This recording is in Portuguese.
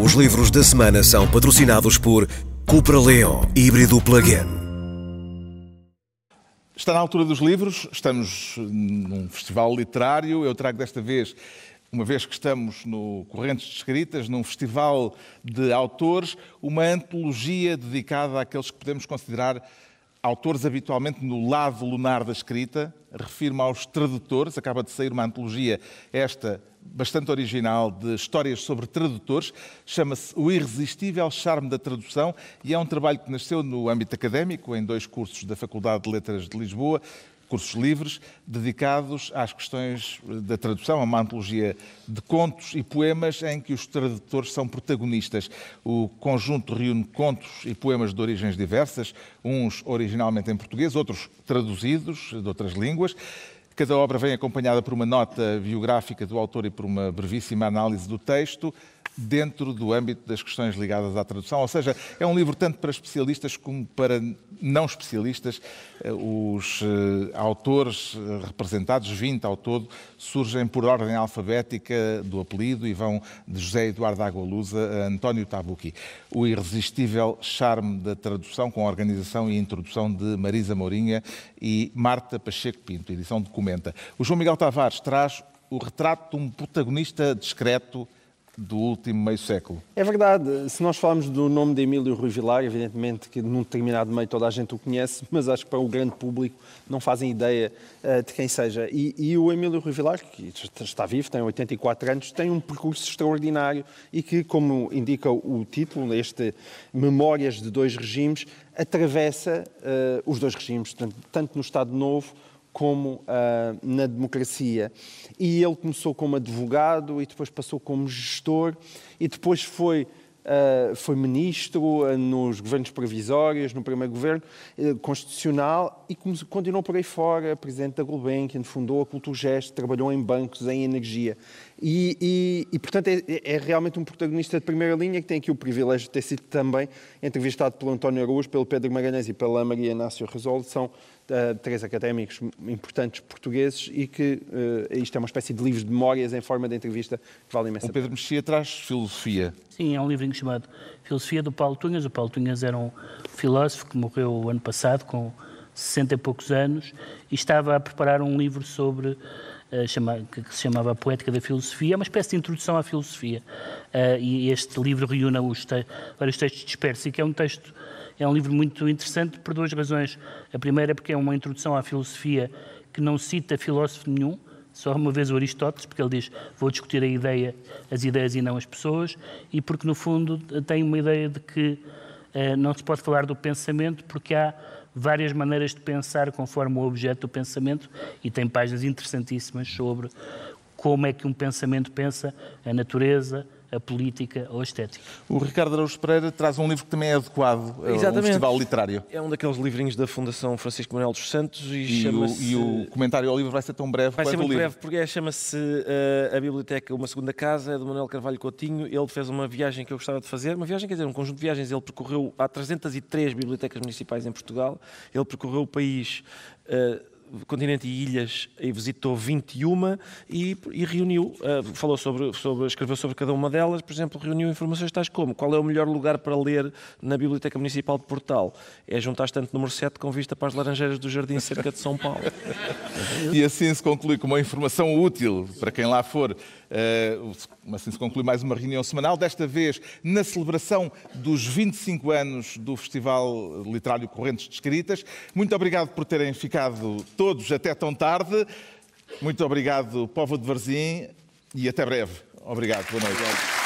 Os livros da semana são patrocinados por Cupra Leon híbrido plug-in. Está na altura dos livros, estamos num festival literário. Eu trago desta vez, uma vez que estamos no Correntes de Escritas, num festival de autores, uma antologia dedicada àqueles que podemos considerar autores habitualmente no lado lunar da escrita. Refiro-me aos tradutores. Acaba de sair uma antologia, esta bastante original de histórias sobre tradutores, chama-se O Irresistível Charme da Tradução e é um trabalho que nasceu no âmbito académico, em dois cursos da Faculdade de Letras de Lisboa, cursos livres, dedicados às questões da tradução, a uma antologia de contos e poemas em que os tradutores são protagonistas. O conjunto reúne contos e poemas de origens diversas, uns originalmente em português, outros traduzidos de outras línguas, Cada obra vem acompanhada por uma nota biográfica do autor e por uma brevíssima análise do texto dentro do âmbito das questões ligadas à tradução. Ou seja, é um livro tanto para especialistas como para não especialistas. Eh, os eh, autores eh, representados, 20 ao todo, surgem por ordem alfabética do apelido e vão de José Eduardo Agualusa a António Tabucchi. O irresistível charme da tradução com a organização e introdução de Marisa Mourinha e Marta Pacheco Pinto, edição O João Miguel Tavares traz o retrato de um protagonista discreto do último meio século. É verdade. Se nós falarmos do nome de Emílio Rui Vilar, evidentemente que num determinado meio toda a gente o conhece, mas acho que para o grande público não fazem ideia uh, de quem seja. E, e, o Emílio Rui Vilar, que está vivo, tem 84 anos, tem um percurso extraordinário e que, como indica o título, este Memórias de Dois Regimes, atravessa uh, os dois regimes, tanto no Estado Novo como uh, na democracia. E ele começou como advogado e depois passou como gestor e depois foi Uh, foi ministro uh, nos governos provisórios, no primeiro governo uh, constitucional e continuou por aí fora, presidente da Gulbenkian, fundou a Culturgest, trabalhou em bancos, em energia. E, e, e portanto, é, é, realmente um protagonista de primeira linha que tem aqui o privilégio de ter sido também entrevistado pelo António Araújo, pelo Pedro Magalhães e pela Maria Inácio Resol. São uh, três académicos importantes portugueses e que uh, isto é uma espécie de livros de memórias em forma de entrevista que vale imensa O Pedro Mexia traz filosofia. Sim, é um chamado Filosofia do Paulo Tunhas. O Paulo Tunhas era um filósofo que morreu o ano passado com 60 e poucos anos e estava a preparar um livro sobre chama, que, se chamava A Poética da Filosofia, é uma espécie de introdução à filosofia. Uh, e este livro reúne os te vários textos dispersos e que é um texto é um livro muito interessante por duas razões. A primeira é porque é uma introdução à filosofia que não cita filósofo nenhum, só uma vez o Aristóteles, porque ele diz vou discutir a ideia, as ideias e não as pessoas, e porque no fundo tem uma ideia de que eh, não se pode falar do pensamento porque há várias maneiras de pensar conforme o objeto do pensamento e tem páginas interessantíssimas sobre como é que um pensamento pensa a natureza, a política ou a estética. O Ricardo Araújo Pereira traz um livro que também é adequado Exatamente. a um festival literário. É um daqueles livrinhos da Fundação Francisco Manuel dos Santos e, e chama-se... E o comentário ao livro vai ser tão breve vai quanto ser muito livro. breve, porque é, chama-se uh, A Biblioteca Uma Segunda Casa, é do Manuel Carvalho Coutinho. Ele fez uma viagem que eu gostava de fazer, uma viagem, quer dizer, um conjunto de viagens. Ele percorreu, há 303 bibliotecas municipais em Portugal, ele percorreu o país... Uh, continente e ilhas e visitou 21 e, e reuniu, uh, falou sobre, sobre, escreveu sobre cada uma delas, por exemplo, reuniu informações tais como qual é o melhor lugar para ler na Biblioteca Municipal de Portal. É junto à estante número 7 com vista para as laranjeiras do Jardim cerca de São Paulo. e assim se conclui com uma informação útil para quem lá for Uh, assim se conclui mais uma reunião semanal, desta vez na celebração dos 25 anos do Festival Literário Correntes de Escritas. Muito obrigado por terem ficado todos até tão tarde. Muito obrigado, Povo de Varzim, e até breve. Obrigado. Boa noite.